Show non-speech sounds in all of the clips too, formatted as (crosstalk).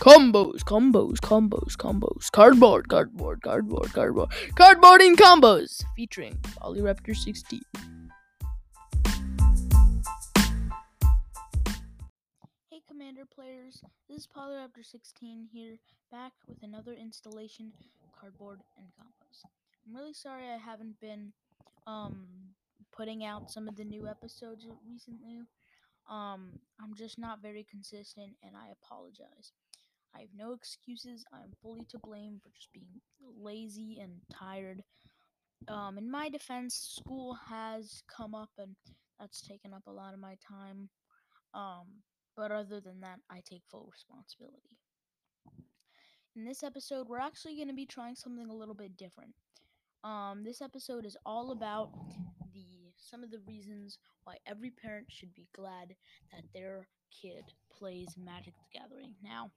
Combos, combos, combos, combos. Cardboard, cardboard, cardboard, cardboard. Cardboarding combos featuring Polyraptor 16. Hey Commander players, this is Polyraptor 16 here, back with another installation cardboard and combos. I'm really sorry I haven't been um putting out some of the new episodes recently. Um I'm just not very consistent and I apologize. I have no excuses. I'm fully to blame for just being lazy and tired. Um, in my defense, school has come up and that's taken up a lot of my time. Um, but other than that, I take full responsibility. In this episode, we're actually going to be trying something a little bit different. Um, this episode is all about the some of the reasons why every parent should be glad that their kid plays Magic the Gathering. Now,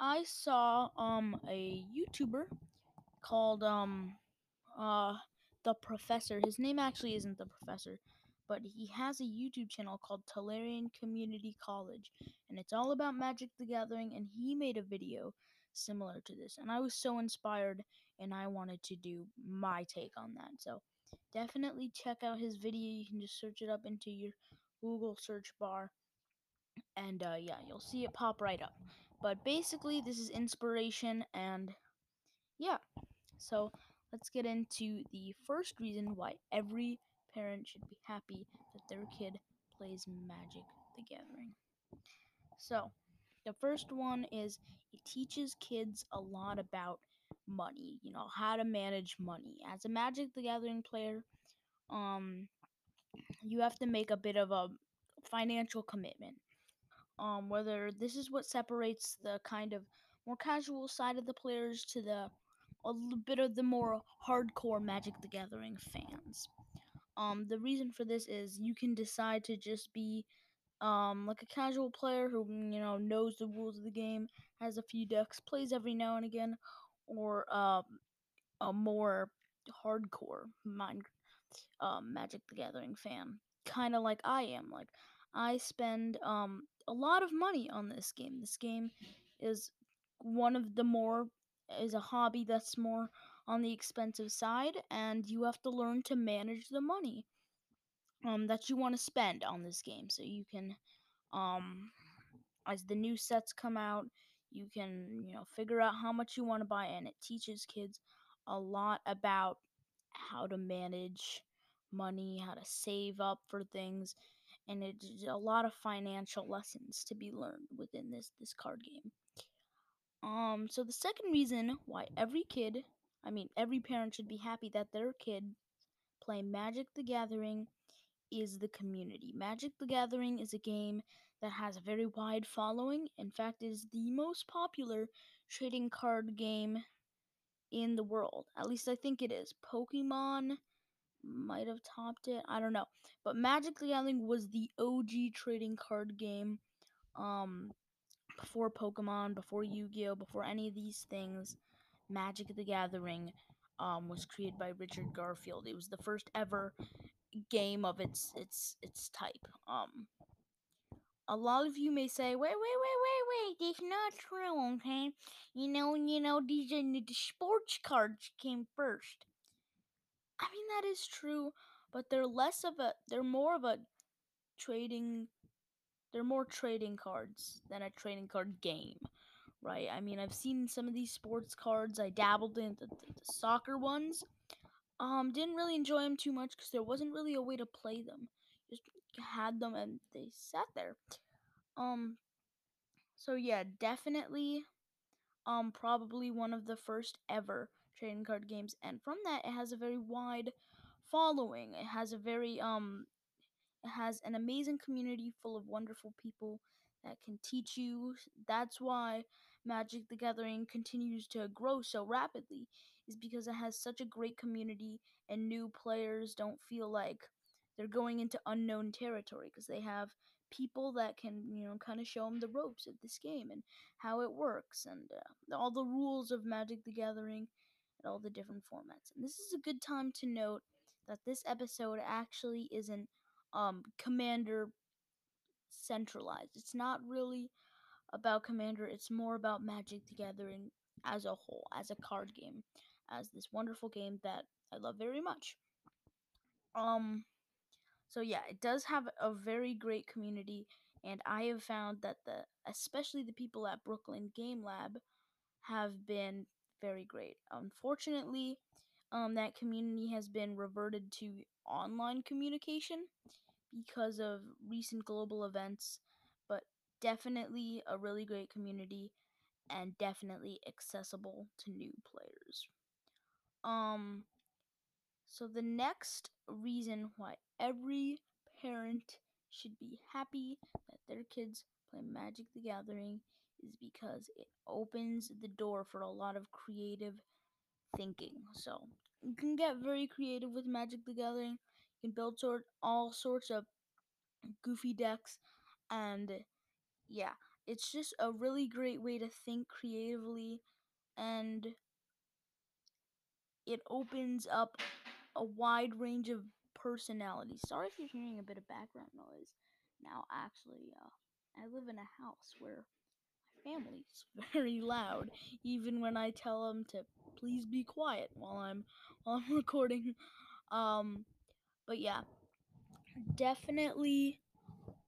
I saw um a YouTuber called um uh the professor. His name actually isn't the professor, but he has a YouTube channel called Tolarian Community College, and it's all about Magic the Gathering. And he made a video similar to this, and I was so inspired, and I wanted to do my take on that. So definitely check out his video. You can just search it up into your Google search bar, and uh, yeah, you'll see it pop right up. But basically, this is inspiration, and yeah. So let's get into the first reason why every parent should be happy that their kid plays Magic the Gathering. So, the first one is it teaches kids a lot about money, you know, how to manage money. As a Magic the Gathering player, um you have to make a bit of a financial commitment. Um whether this is what separates the kind of more casual side of the players to the a little bit of the more hardcore Magic the Gathering fans. Um, the reason for this is you can decide to just be um, like a casual player who you know knows the rules of the game, has a few decks, plays every now and again, or um, a more hardcore mind um, Magic the Gathering fan, kind of like I am. Like I spend um, a lot of money on this game. This game is one of the more is a hobby that's more on the expensive side, and you have to learn to manage the money um, that you want to spend on this game, so you can um, as the new sets come out, you can you know figure out how much you want to buy, and it teaches kids a lot about how to manage money, how to save up for things, and it's a lot of financial lessons to be learned within this this card game. Um, so the second reason why every kid, I mean every parent should be happy that their kid play Magic the Gathering is the community. Magic the Gathering is a game that has a very wide following. In fact, it is the most popular trading card game in the world. At least I think it is. Pokemon might have topped it. I don't know. But Magic the Gathering was the OG trading card game. Um before Pokemon, before Yu-Gi-Oh, before any of these things, Magic the Gathering um, was created by Richard Garfield. It was the first ever game of its its its type. Um, a lot of you may say, "Wait, wait, wait, wait, wait! That's not true, okay? You know, you know, these the sports cards came first. I mean, that is true, but they're less of a, they're more of a trading, they're more trading cards than a trading card game, right? I mean, I've seen some of these sports cards. I dabbled in the, the, the soccer ones. Um, didn't really enjoy them too much because there wasn't really a way to play them. Just had them and they sat there. Um, so yeah, definitely, um, probably one of the first ever trading card games, and from that, it has a very wide following. It has a very um, it has an amazing community full of wonderful people that can teach you. That's why Magic the Gathering continues to grow so rapidly, is because it has such a great community and new players don't feel like they're going into unknown territory because they have people that can, you know, kind of show them the ropes of this game and how it works and uh, all the rules of Magic the Gathering all the different formats. And this is a good time to note that this episode actually isn't um, commander centralized. It's not really about Commander. It's more about Magic the Gathering as a whole, as a card game, as this wonderful game that I love very much. Um so yeah, it does have a very great community and I have found that the especially the people at Brooklyn Game Lab have been very great. Unfortunately, um that community has been reverted to online communication because of recent global events, but definitely a really great community and definitely accessible to new players. Um so the next reason why every parent should be happy that their kids play Magic the Gathering is because it opens the door for a lot of creative thinking. So you can get very creative with Magic the Gathering. You can build sort all sorts of goofy decks and yeah, it's just a really great way to think creatively and it opens up a wide range of personalities. Sorry if you're hearing a bit of background noise. Now, actually, uh, I live in a house where my family's (laughs) very loud, even when I tell them to please be quiet while I'm (laughs) while I'm recording. Um, but yeah, definitely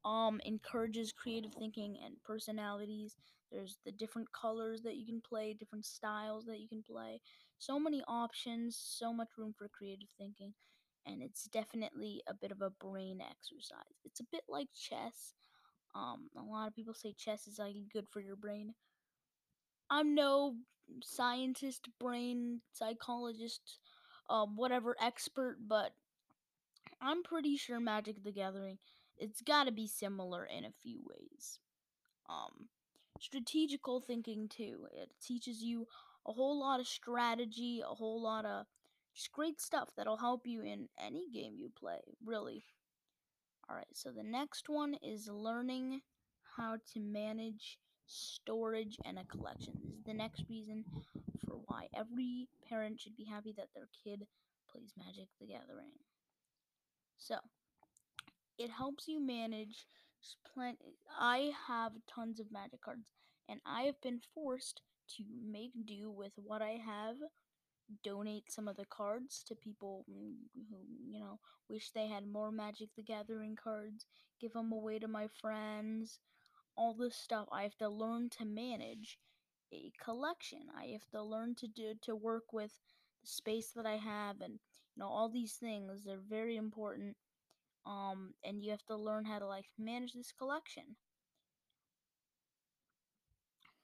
um encourages creative thinking and personalities. There's the different colors that you can play, different styles that you can play. So many options, so much room for creative thinking, and it's definitely a bit of a brain exercise. It's a bit like chess. Um, a lot of people say chess is like good for your brain. I'm no scientist, brain psychologist, um, whatever expert, but I'm pretty sure Magic the Gathering it's got to be similar in a few ways. Um, strategical thinking too. It teaches you a whole lot of strategy, a whole lot of just great stuff that'll help you in any game you play, really. All right, so the next one is learning how to manage storage and a collection. This is the next reason for why every parent should be happy that their kid plays Magic the Gathering. So, it helps you manage. I have tons of magic cards, and I have been forced to make do with what I have. Donate some of the cards to people who, you know, wish they had more Magic the Gathering cards. Give them away to my friends. All this stuff I have to learn to manage a collection. I have to learn to do to work with the space that I have, and you know, all these things. They're very important um and you have to learn how to like manage this collection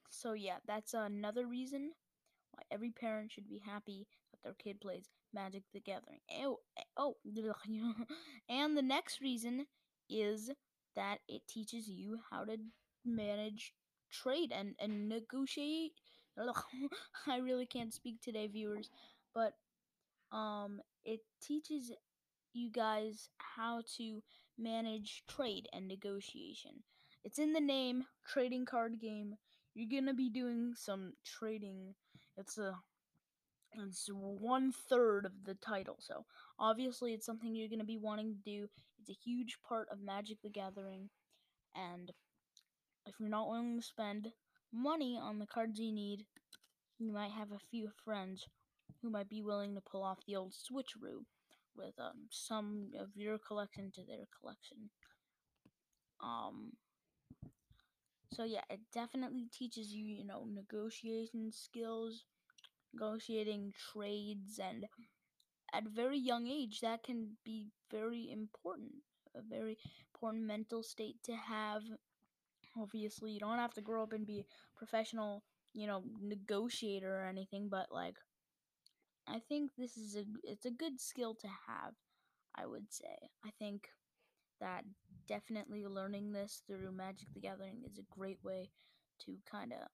so yeah that's another reason why every parent should be happy that their kid plays magic the gathering oh, oh (laughs) and the next reason is that it teaches you how to manage trade and, and negotiate (laughs) i really can't speak today viewers but um it teaches you guys how to manage trade and negotiation. It's in the name, trading card game. You're gonna be doing some trading. It's a it's one third of the title, so obviously it's something you're gonna be wanting to do. It's a huge part of Magic the Gathering, and if you're not willing to spend money on the cards you need, you might have a few friends who might be willing to pull off the old switcheroo with um, some of your collection to their collection. Um, so yeah, it definitely teaches you, you know, negotiation skills, negotiating trades, and at a very young age, that can be very important. A very important mental state to have. Obviously, you don't have to grow up and be a professional, you know, negotiator or anything, but like, I think this is a it's a good skill to have. I would say. I think that definitely learning this through Magic the Gathering is a great way to kind of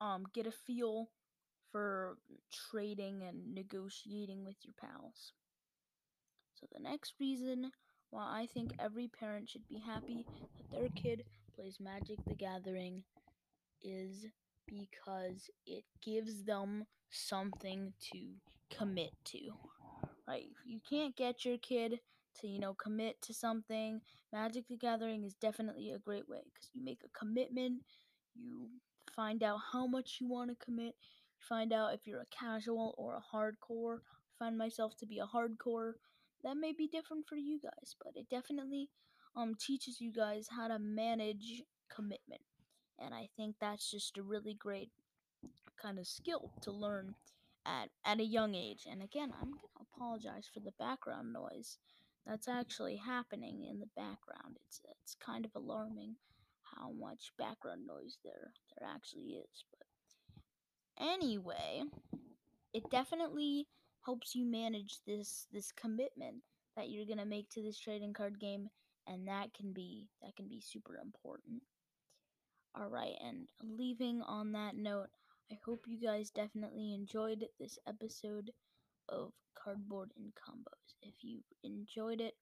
um get a feel for trading and negotiating with your pals. So the next reason why I think every parent should be happy that their kid plays Magic the Gathering is because it gives them something to commit to. Right? You can't get your kid to you know commit to something, Magic the Gathering is definitely a great way because you make a commitment, you find out how much you want to commit, you find out if you're a casual or a hardcore. I find myself to be a hardcore. That may be different for you guys, but it definitely um teaches you guys how to manage commitment. And I think that's just a really great kind of skill to learn at at a young age. And again, I'm going to apologize for the background noise that's actually happening in the background. It's it's kind of alarming how much background noise there there actually is. But anyway, it definitely helps you manage this this commitment that you're to make to this trading card game and that can be that can be super important. All right, and leaving on that note, I hope you guys definitely enjoyed this episode of Cardboard and Combos. If you enjoyed it,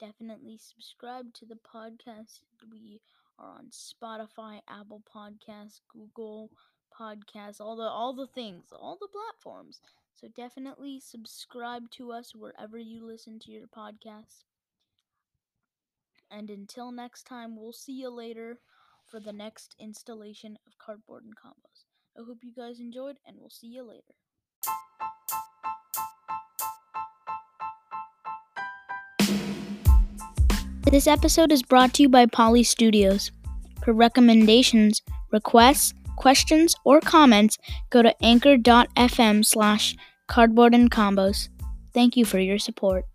definitely subscribe to the podcast. We are on Spotify, Apple Podcasts, Google Podcasts, all the all the things, all the platforms. So definitely subscribe to us wherever you listen to your podcasts. And until next time, we'll see you later for the next installation of Cardboard and Combos. I hope you guys enjoyed, and we'll see you later. This episode is brought to you by Polly Studios. For recommendations, requests, questions, or comments, go to anchor.fm slash cardboard and combos. Thank you for your support.